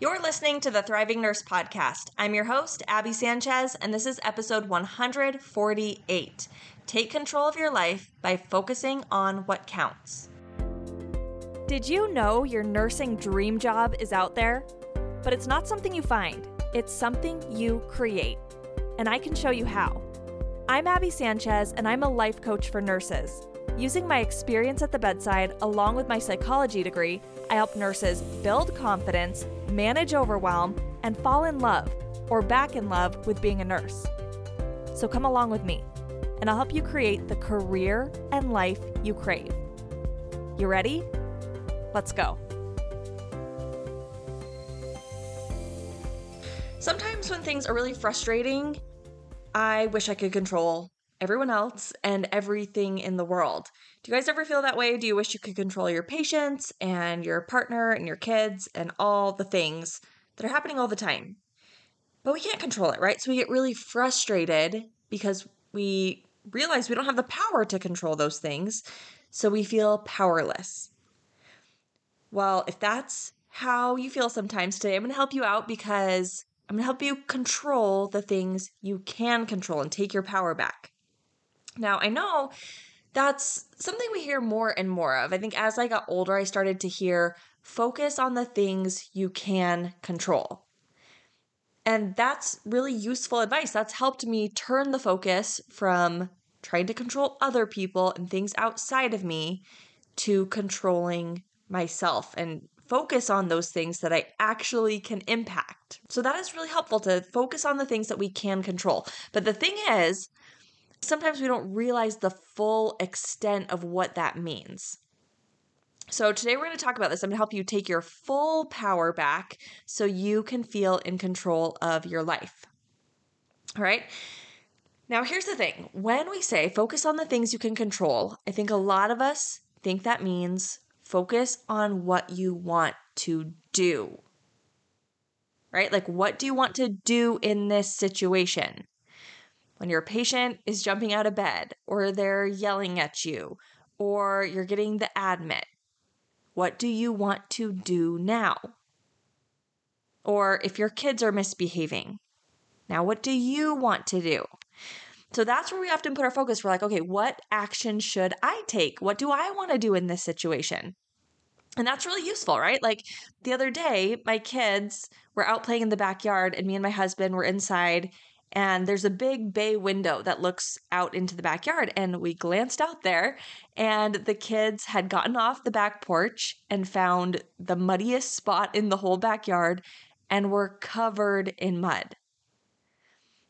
You're listening to the Thriving Nurse Podcast. I'm your host, Abby Sanchez, and this is episode 148. Take control of your life by focusing on what counts. Did you know your nursing dream job is out there? But it's not something you find, it's something you create. And I can show you how. I'm Abby Sanchez, and I'm a life coach for nurses. Using my experience at the bedside, along with my psychology degree, I help nurses build confidence, manage overwhelm, and fall in love or back in love with being a nurse. So come along with me, and I'll help you create the career and life you crave. You ready? Let's go. Sometimes when things are really frustrating, I wish I could control everyone else and everything in the world. Do you guys ever feel that way? Do you wish you could control your patients and your partner and your kids and all the things that are happening all the time? But we can't control it, right? So we get really frustrated because we realize we don't have the power to control those things. So we feel powerless. Well, if that's how you feel sometimes today, I'm going to help you out because I'm going to help you control the things you can control and take your power back. Now, I know that's something we hear more and more of. I think as I got older, I started to hear focus on the things you can control. And that's really useful advice. That's helped me turn the focus from trying to control other people and things outside of me to controlling myself and focus on those things that I actually can impact. So that is really helpful to focus on the things that we can control. But the thing is, sometimes we don't realize the full extent of what that means. So, today we're going to talk about this. I'm going to help you take your full power back so you can feel in control of your life. All right. Now, here's the thing when we say focus on the things you can control, I think a lot of us think that means focus on what you want to do. Right? Like, what do you want to do in this situation? When your patient is jumping out of bed, or they're yelling at you, or you're getting the admit, what do you want to do now? Or if your kids are misbehaving, now what do you want to do? So that's where we often put our focus. We're like, okay, what action should I take? What do I want to do in this situation? And that's really useful, right? Like the other day, my kids were out playing in the backyard, and me and my husband were inside. And there's a big bay window that looks out into the backyard. And we glanced out there, and the kids had gotten off the back porch and found the muddiest spot in the whole backyard and were covered in mud.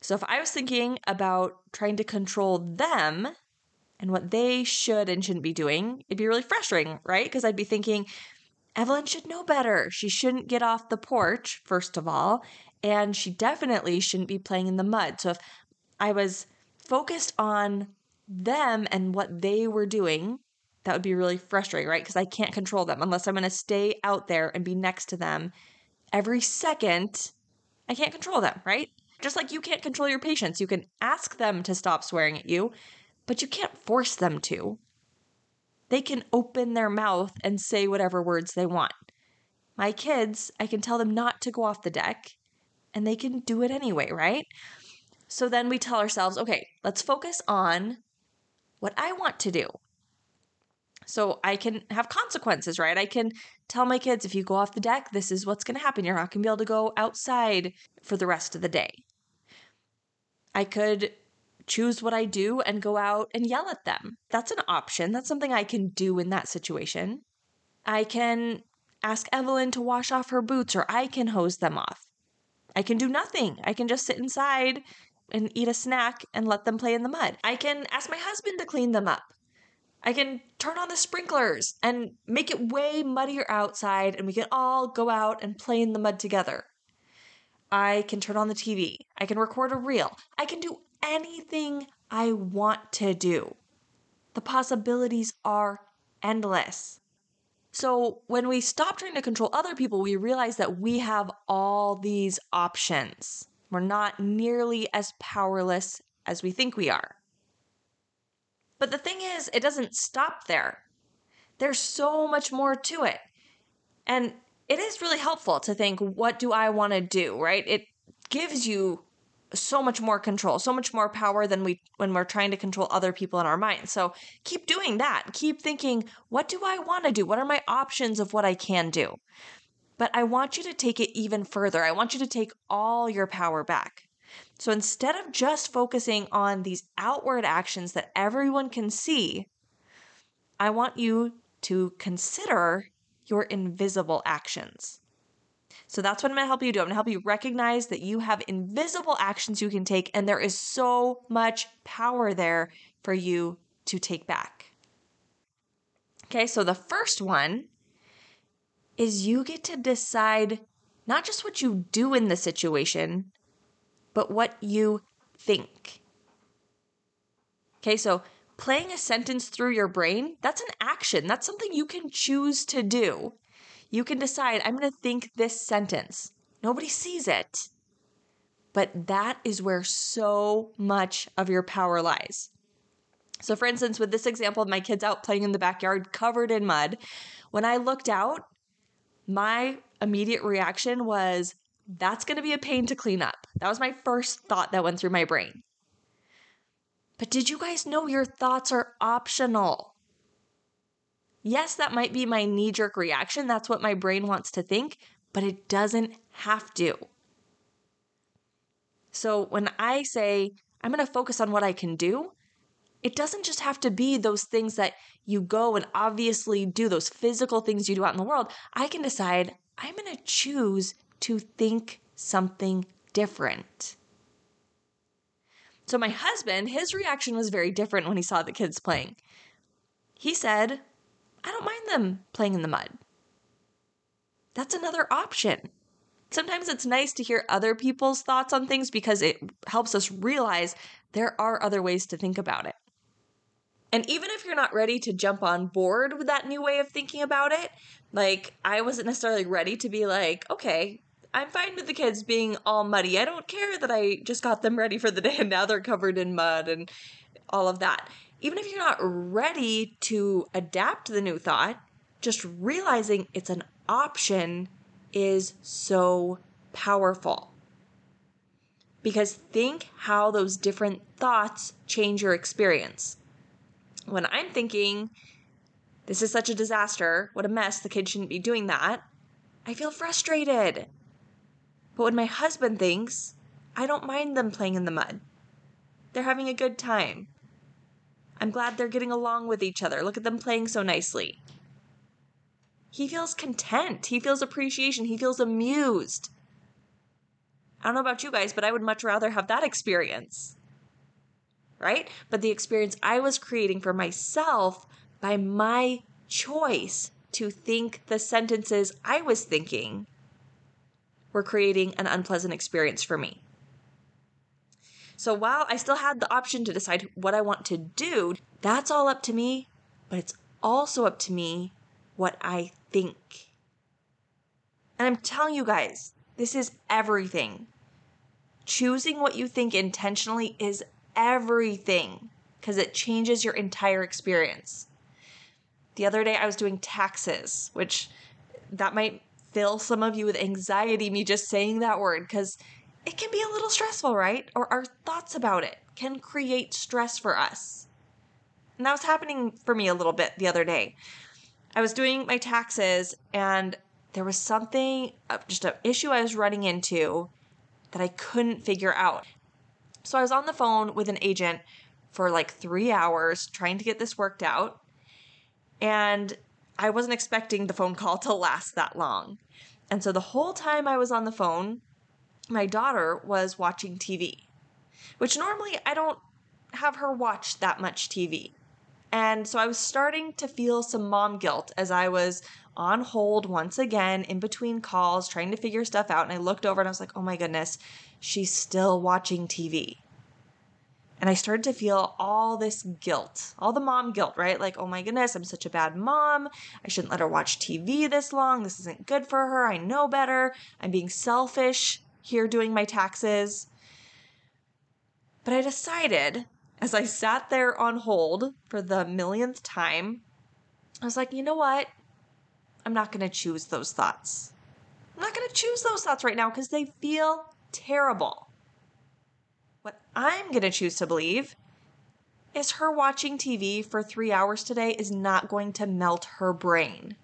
So if I was thinking about trying to control them and what they should and shouldn't be doing, it'd be really frustrating, right? Because I'd be thinking, Evelyn should know better. She shouldn't get off the porch, first of all, and she definitely shouldn't be playing in the mud. So if I was focused on them and what they were doing, that would be really frustrating, right? Because I can't control them unless I'm going to stay out there and be next to them every second. I can't control them, right? Just like you can't control your patients, you can ask them to stop swearing at you, but you can't force them to. They can open their mouth and say whatever words they want. My kids, I can tell them not to go off the deck, and they can do it anyway, right? So then we tell ourselves, okay, let's focus on what I want to do. So I can have consequences, right? I can tell my kids if you go off the deck, this is what's going to happen. You're not going to be able to go outside for the rest of the day. I could choose what I do and go out and yell at them. That's an option. That's something I can do in that situation. I can ask Evelyn to wash off her boots or I can hose them off. I can do nothing. I can just sit inside and eat a snack and let them play in the mud. I can ask my husband to clean them up. I can turn on the sprinklers and make it way muddier outside and we can all go out and play in the mud together. I can turn on the TV. I can record a reel. I can do anything I want to do. The possibilities are endless. So, when we stop trying to control other people, we realize that we have all these options. We're not nearly as powerless as we think we are. But the thing is, it doesn't stop there. There's so much more to it. And it is really helpful to think, what do I want to do, right? It gives you so much more control, so much more power than we when we're trying to control other people in our minds. So keep doing that. Keep thinking, what do I want to do? What are my options of what I can do? But I want you to take it even further. I want you to take all your power back. So instead of just focusing on these outward actions that everyone can see, I want you to consider your invisible actions. So that's what I'm going to help you do. I'm going to help you recognize that you have invisible actions you can take, and there is so much power there for you to take back. Okay, so the first one is you get to decide not just what you do in the situation, but what you think. Okay, so playing a sentence through your brain, that's an action. That's something you can choose to do. You can decide, I'm going to think this sentence. Nobody sees it. But that is where so much of your power lies. So, for instance, with this example of my kids out playing in the backyard covered in mud, when I looked out, my immediate reaction was, that's going to be a pain to clean up. That was my first thought that went through my brain. But did you guys know your thoughts are optional? Yes, that might be my knee jerk reaction. That's what my brain wants to think, but it doesn't have to. So when I say I'm going to focus on what I can do, it doesn't just have to be those things that you go and obviously do, those physical things you do out in the world. I can decide I'm going to choose to think something different. So, my husband, his reaction was very different when he saw the kids playing. He said, I don't mind them playing in the mud. That's another option. Sometimes it's nice to hear other people's thoughts on things because it helps us realize there are other ways to think about it. And even if you're not ready to jump on board with that new way of thinking about it, like I wasn't necessarily ready to be like, okay, I'm fine with the kids being all muddy. I don't care that I just got them ready for the day and now they're covered in mud and all of that even if you're not ready to adapt the new thought, just realizing it's an option is so powerful. Because think how those different thoughts change your experience. When I'm thinking, this is such a disaster, what a mess, the kid shouldn't be doing that, I feel frustrated. But when my husband thinks, I don't mind them playing in the mud, they're having a good time. I'm glad they're getting along with each other. Look at them playing so nicely. He feels content. He feels appreciation. He feels amused. I don't know about you guys, but I would much rather have that experience. Right? But the experience I was creating for myself by my choice to think the sentences I was thinking were creating an unpleasant experience for me. So while I still had the option to decide what I want to do, that's all up to me, but it's also up to me what I think. And I'm telling you guys, this is everything. Choosing what you think intentionally is everything because it changes your entire experience. The other day I was doing taxes, which that might fill some of you with anxiety me just saying that word because it can be a little stressful, right? Or our thoughts about it can create stress for us. And that was happening for me a little bit the other day. I was doing my taxes and there was something, uh, just an issue I was running into that I couldn't figure out. So I was on the phone with an agent for like three hours trying to get this worked out. And I wasn't expecting the phone call to last that long. And so the whole time I was on the phone, my daughter was watching TV, which normally I don't have her watch that much TV. And so I was starting to feel some mom guilt as I was on hold once again in between calls trying to figure stuff out. And I looked over and I was like, oh my goodness, she's still watching TV. And I started to feel all this guilt, all the mom guilt, right? Like, oh my goodness, I'm such a bad mom. I shouldn't let her watch TV this long. This isn't good for her. I know better. I'm being selfish here doing my taxes. But I decided, as I sat there on hold for the millionth time, I was like, you know what? I'm not going to choose those thoughts. I'm not going to choose those thoughts right now because they feel terrible. What I'm going to choose to believe is her watching TV for three hours today is not going to melt her brain.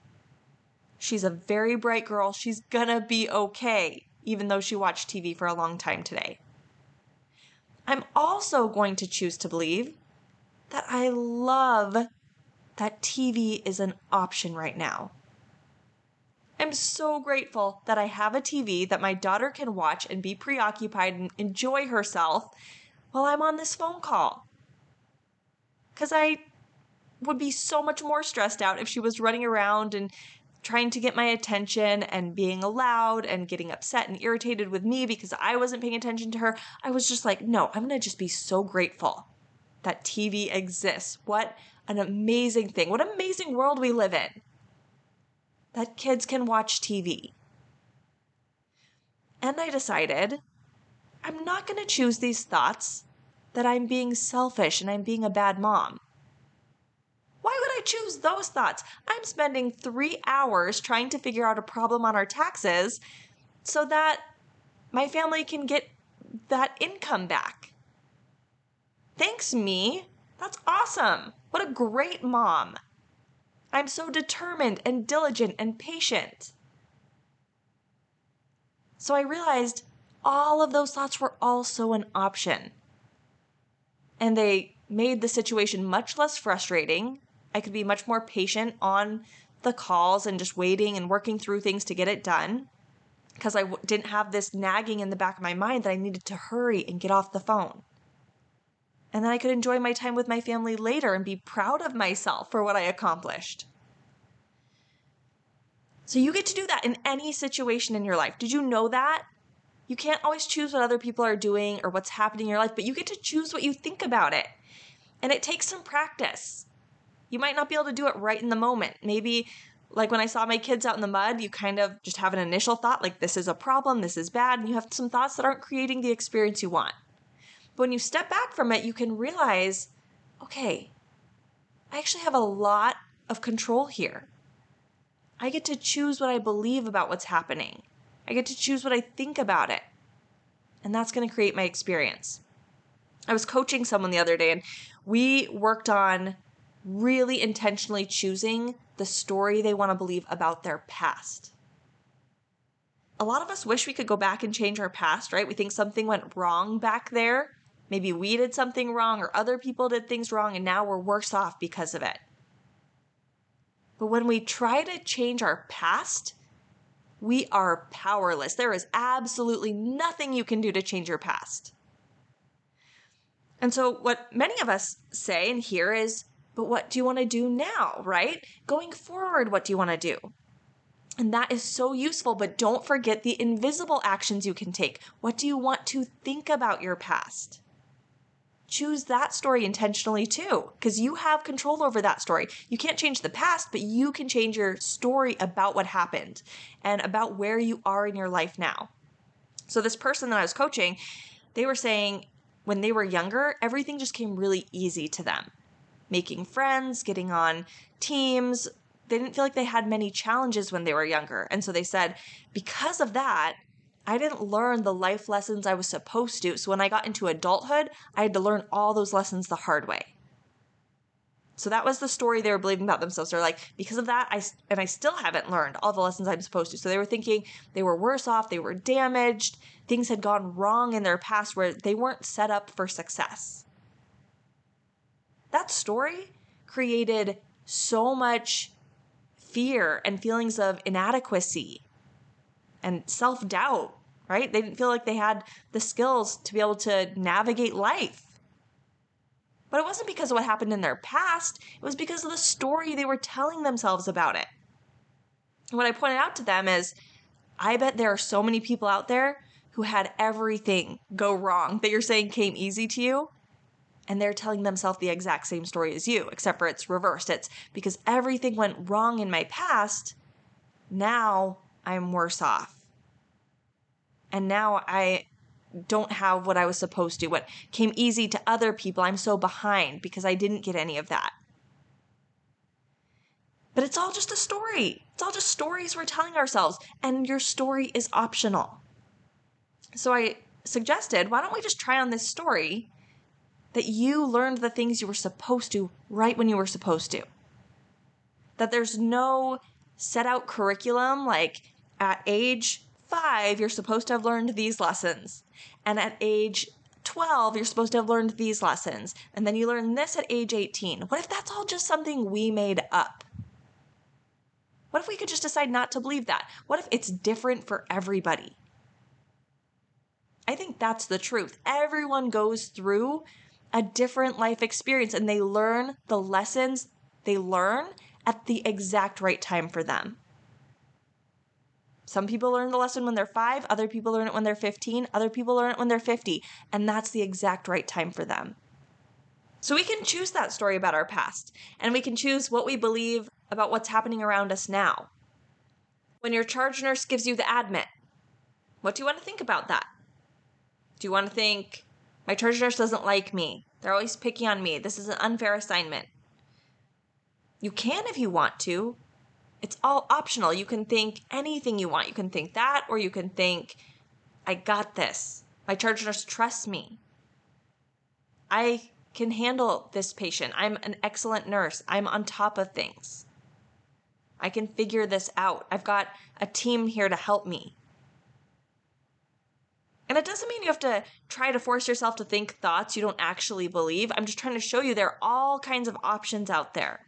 She's a very bright girl. She's going to be okay, even though she watched TV for a long time today. I'm also going to choose to believe that I love that TV is an option right now. I'm so grateful that I have a TV that my daughter can watch and be preoccupied and enjoy herself while I'm on this phone call. Because I would be so much more stressed out if she was running around and trying to get my attention and being loud and getting upset and irritated with me because I wasn't paying attention to her. I was just like, no, I'm going to just be so grateful that TV exists. What an amazing thing. What an amazing world we live in. That kids can watch TV. And I decided I'm not going to choose these thoughts that I'm being selfish and I'm being a bad mom. Why would I choose those thoughts? I'm spending three hours trying to figure out a problem on our taxes so that my family can get that income back. Thanks, me. That's awesome. What a great mom. I'm so determined and diligent and patient. So I realized all of those thoughts were also an option and they made the situation much less frustrating. I could be much more patient on the calls and just waiting and working through things to get it done because I w- didn't have this nagging in the back of my mind that I needed to hurry and get off the phone. And then I could enjoy my time with my family later and be proud of myself for what I accomplished. So you get to do that in any situation in your life. Did you know that? You can't always choose what other people are doing or what's happening in your life, but you get to choose what you think about it. And it takes some practice. You might not be able to do it right in the moment. Maybe, like when I saw my kids out in the mud, you kind of just have an initial thought like, this is a problem, this is bad, and you have some thoughts that aren't creating the experience you want. But when you step back from it, you can realize, okay, I actually have a lot of control here. I get to choose what I believe about what's happening. I get to choose what I think about it. And that's going to create my experience. I was coaching someone the other day and we worked on really intentionally choosing the story they want to believe about their past. A lot of us wish we could go back and change our past, right? We think something went wrong back there. Maybe we did something wrong or other people did things wrong and now we're worse off because of it. But when we try to change our past, we are powerless. There is absolutely nothing you can do to change your past. And so, what many of us say and hear is, but what do you want to do now, right? Going forward, what do you want to do? And that is so useful, but don't forget the invisible actions you can take. What do you want to think about your past? choose that story intentionally too, because you have control over that story. You can't change the past, but you can change your story about what happened and about where you are in your life now. So, this person that I was coaching, they were saying when they were younger, everything just came really easy to them. Making friends, getting on teams, they didn't feel like they had many challenges when they were younger. And so they said, because of that, I didn't learn the life lessons I was supposed to. So when I got into adulthood, I had to learn all those lessons the hard way. So that was the story they were believing about themselves. They're like, because of that, I and I still haven't learned all the lessons I'm supposed to. So they were thinking they were worse off, they were damaged, things had gone wrong in their past where they weren't set up for success. That story created so much fear and feelings of inadequacy and self doubt, right? They didn't feel like they had the skills to be able to navigate life. But it wasn't because of what happened in their past, it was because of the story they were telling themselves about it. And what I pointed out to them is I bet there are so many people out there who had everything go wrong that you're saying came easy to you. And they're telling themselves the exact same story as you, except for it's reversed. It's because everything went wrong in my past. Now I'm worse off. And now I don't have what I was supposed to. What came easy to other people, I'm so behind because I didn't get any of that. But it's all just a story. It's all just stories we're telling ourselves, and your story is optional. So I suggested, why don't we just try on this story that you learned the things you were supposed to right when you were supposed to? That there's no set out curriculum like at age five, you're supposed to have learned these lessons. And at age 12, you're supposed to have learned these lessons. And then you learn this at age 18. What if that's all just something we made up? What if we could just decide not to believe that? What if it's different for everybody? I think that's the truth. Everyone goes through a different life experience and they learn the lessons they learn at the exact right time for them. Some people learn the lesson when they're five, other people learn it when they're 15, other people learn it when they're 50, and that's the exact right time for them. So we can choose that story about our past, and we can choose what we believe about what's happening around us now. When your charge nurse gives you the admit, what do you want to think about that? Do you want to think, my charge nurse doesn't like me? They're always picking on me. This is an unfair assignment. You can if you want to. It's all optional. You can think anything you want. You can think that, or you can think, I got this. My charge nurse trusts me. I can handle this patient. I'm an excellent nurse. I'm on top of things. I can figure this out. I've got a team here to help me. And it doesn't mean you have to try to force yourself to think thoughts you don't actually believe. I'm just trying to show you there are all kinds of options out there.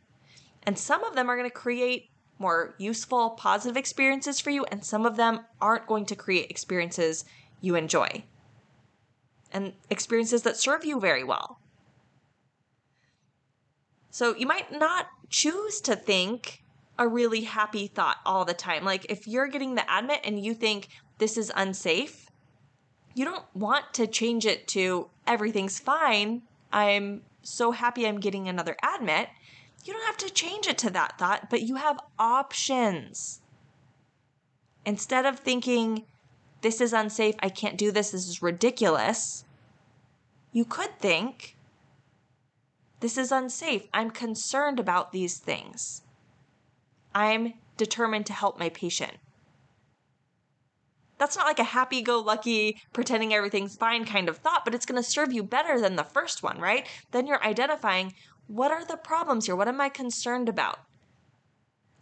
And some of them are going to create more useful, positive experiences for you, and some of them aren't going to create experiences you enjoy and experiences that serve you very well. So you might not choose to think a really happy thought all the time. Like if you're getting the admit and you think this is unsafe, you don't want to change it to everything's fine. I'm so happy I'm getting another admit. You don't have to change it to that thought, but you have options. Instead of thinking, this is unsafe, I can't do this, this is ridiculous, you could think, this is unsafe. I'm concerned about these things. I'm determined to help my patient. That's not like a happy go lucky, pretending everything's fine kind of thought, but it's going to serve you better than the first one, right? Then you're identifying what are the problems here? What am I concerned about?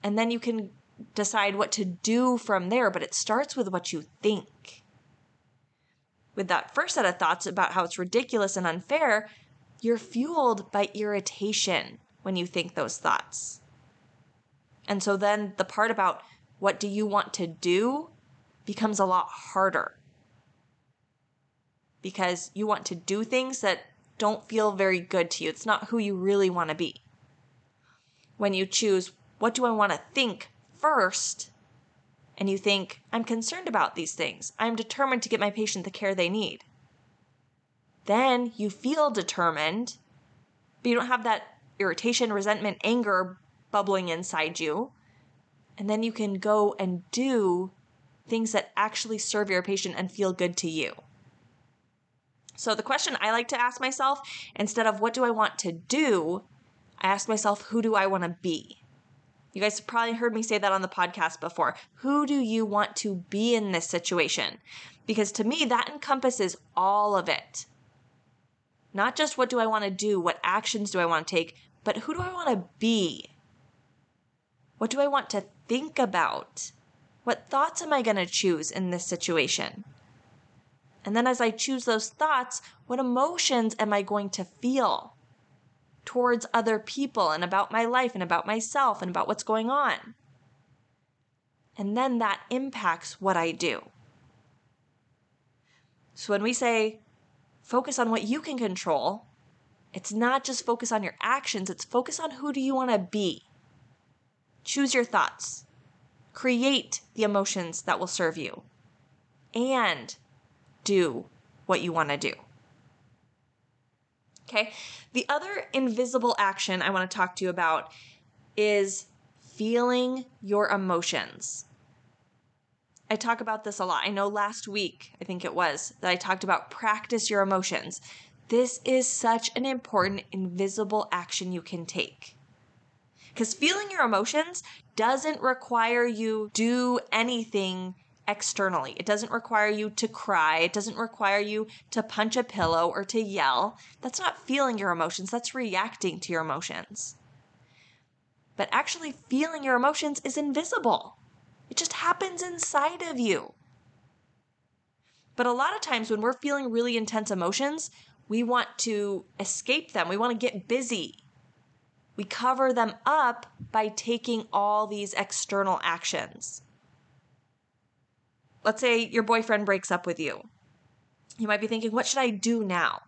And then you can decide what to do from there, but it starts with what you think. With that first set of thoughts about how it's ridiculous and unfair, you're fueled by irritation when you think those thoughts. And so then the part about what do you want to do becomes a lot harder because you want to do things that don't feel very good to you. It's not who you really want to be. When you choose, what do I want to think first? And you think, I'm concerned about these things. I'm determined to get my patient the care they need then you feel determined, but you don't have that irritation, resentment, anger bubbling inside you. And then you can go and do things that actually serve your patient and feel good to you. So, the question I like to ask myself instead of what do I want to do, I ask myself, who do I want to be? You guys have probably heard me say that on the podcast before. Who do you want to be in this situation? Because to me, that encompasses all of it. Not just what do I want to do, what actions do I want to take, but who do I want to be? What do I want to think about? What thoughts am I going to choose in this situation? And then as I choose those thoughts, what emotions am I going to feel towards other people and about my life and about myself and about what's going on? And then that impacts what I do. So when we say, focus on what you can control. It's not just focus on your actions, it's focus on who do you want to be. Choose your thoughts. Create the emotions that will serve you. And do what you want to do. Okay? The other invisible action I want to talk to you about is feeling your emotions. I talk about this a lot. I know last week, I think it was, that I talked about practice your emotions. This is such an important invisible action you can take. Because feeling your emotions doesn't require you do anything externally. It doesn't require you to cry. It doesn't require you to punch a pillow or to yell. That's not feeling your emotions, that's reacting to your emotions. But actually, feeling your emotions is invisible, it just happens inside of you. But a lot of times when we're feeling really intense emotions, we want to escape them. We want to get busy. We cover them up by taking all these external actions let's say your boyfriend breaks up with you. You might be thinking, what should I do now?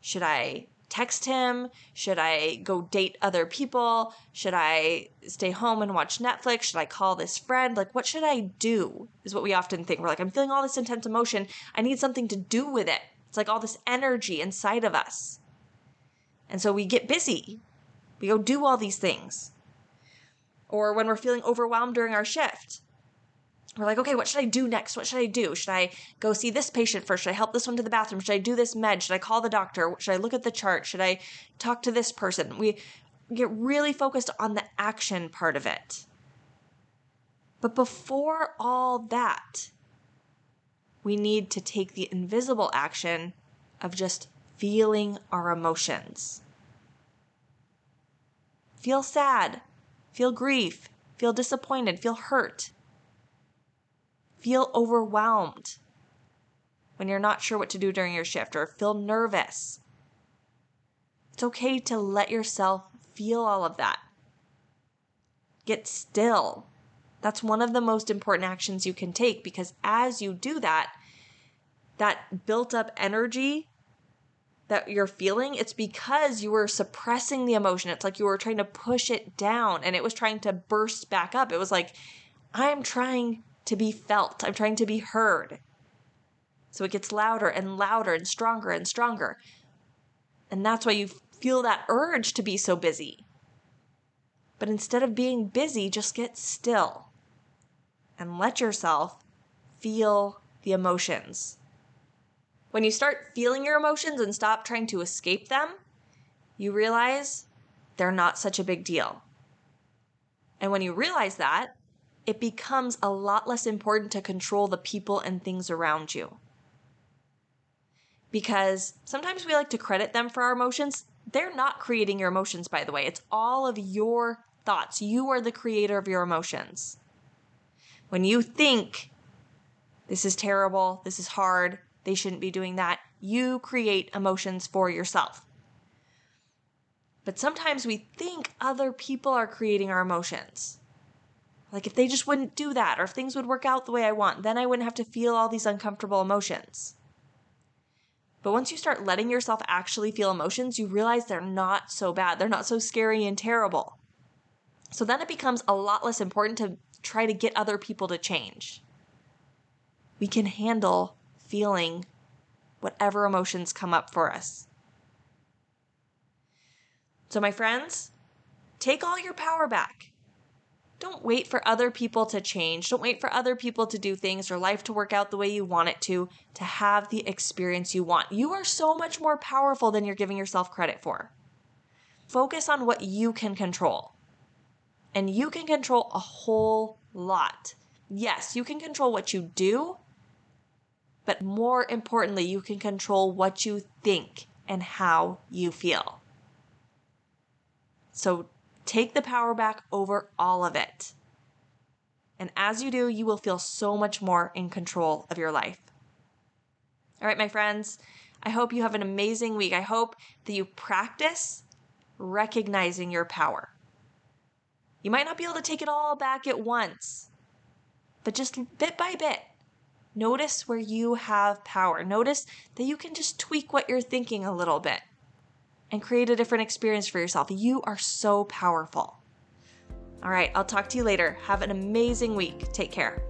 Should I text him? Should I go date other people? Should I stay home and watch Netflix? Should I call this friend? Like, what should I do? Is what we often think. We're like, I'm feeling all this intense emotion. I need something to do with it. It's like all this energy inside of us. And so we get busy. We go do all these things. Or when we're feeling overwhelmed during our shift, we're like, okay, what should I do next? What should I do? Should I go see this patient first? Should I help this one to the bathroom? Should I do this med? Should I call the doctor? Should I look at the chart? Should I talk to this person? We get really focused on the action part of it. But before all that, we need to take the invisible action of just feeling our emotions. Feel sad, feel grief, feel disappointed, feel hurt feel overwhelmed when you're not sure what to do during your shift or feel nervous. It's okay to let yourself feel all of that. Get still. That's one of the most important actions you can take because as you do that, that built up energy that you're feeling, it's because you were suppressing the emotion. It's like you were trying to push it down and it was trying to burst back up. It was like, I'm trying to be felt. I'm trying to be heard. So it gets louder and louder and stronger and stronger. And that's why you feel that urge to be so busy. But instead of being busy, just get still and let yourself feel the emotions. When you start feeling your emotions and stop trying to escape them, you realize they're not such a big deal. And when you realize that, it becomes a lot less important to control the people and things around you. Because sometimes we like to credit them for our emotions. They're not creating your emotions, by the way. It's all of your thoughts. You are the creator of your emotions. When you think, this is terrible, this is hard, they shouldn't be doing that, you create emotions for yourself. But sometimes we think other people are creating our emotions. Like if they just wouldn't do that, or if things would work out the way I want, then I wouldn't have to feel all these uncomfortable emotions. But once you start letting yourself actually feel emotions, you realize they're not so bad. They're not so scary and terrible. So then it becomes a lot less important to try to get other people to change. We can handle feeling whatever emotions come up for us. So, my friends, take all your power back. Don't wait for other people to change. Don't wait for other people to do things or life to work out the way you want it to, to have the experience you want. You are so much more powerful than you're giving yourself credit for. Focus on what you can control. And you can control a whole lot. Yes, you can control what you do, but more importantly, you can control what you think and how you feel. So Take the power back over all of it. And as you do, you will feel so much more in control of your life. All right, my friends, I hope you have an amazing week. I hope that you practice recognizing your power. You might not be able to take it all back at once, but just bit by bit, notice where you have power. Notice that you can just tweak what you're thinking a little bit and create a different experience for yourself. You are so powerful. All right, I'll talk to you later. Have an amazing week. Take care.